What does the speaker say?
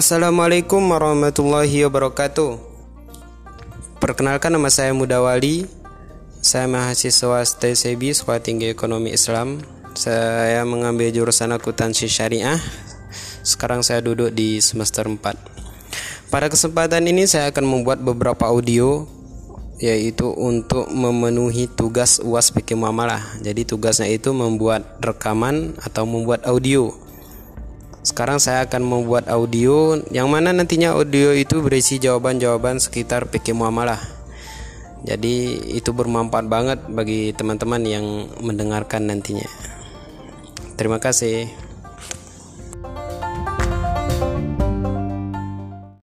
Assalamualaikum warahmatullahi wabarakatuh. Perkenalkan nama saya Mudawali. Saya mahasiswa STCB Sekolah Tinggi Ekonomi Islam. Saya mengambil jurusan akuntansi syariah. Sekarang saya duduk di semester 4. Pada kesempatan ini saya akan membuat beberapa audio yaitu untuk memenuhi tugas UAS fikih muamalah. Jadi tugasnya itu membuat rekaman atau membuat audio. Sekarang saya akan membuat audio yang mana nantinya audio itu berisi jawaban-jawaban sekitar fikih muamalah. Jadi itu bermanfaat banget bagi teman-teman yang mendengarkan nantinya. Terima kasih.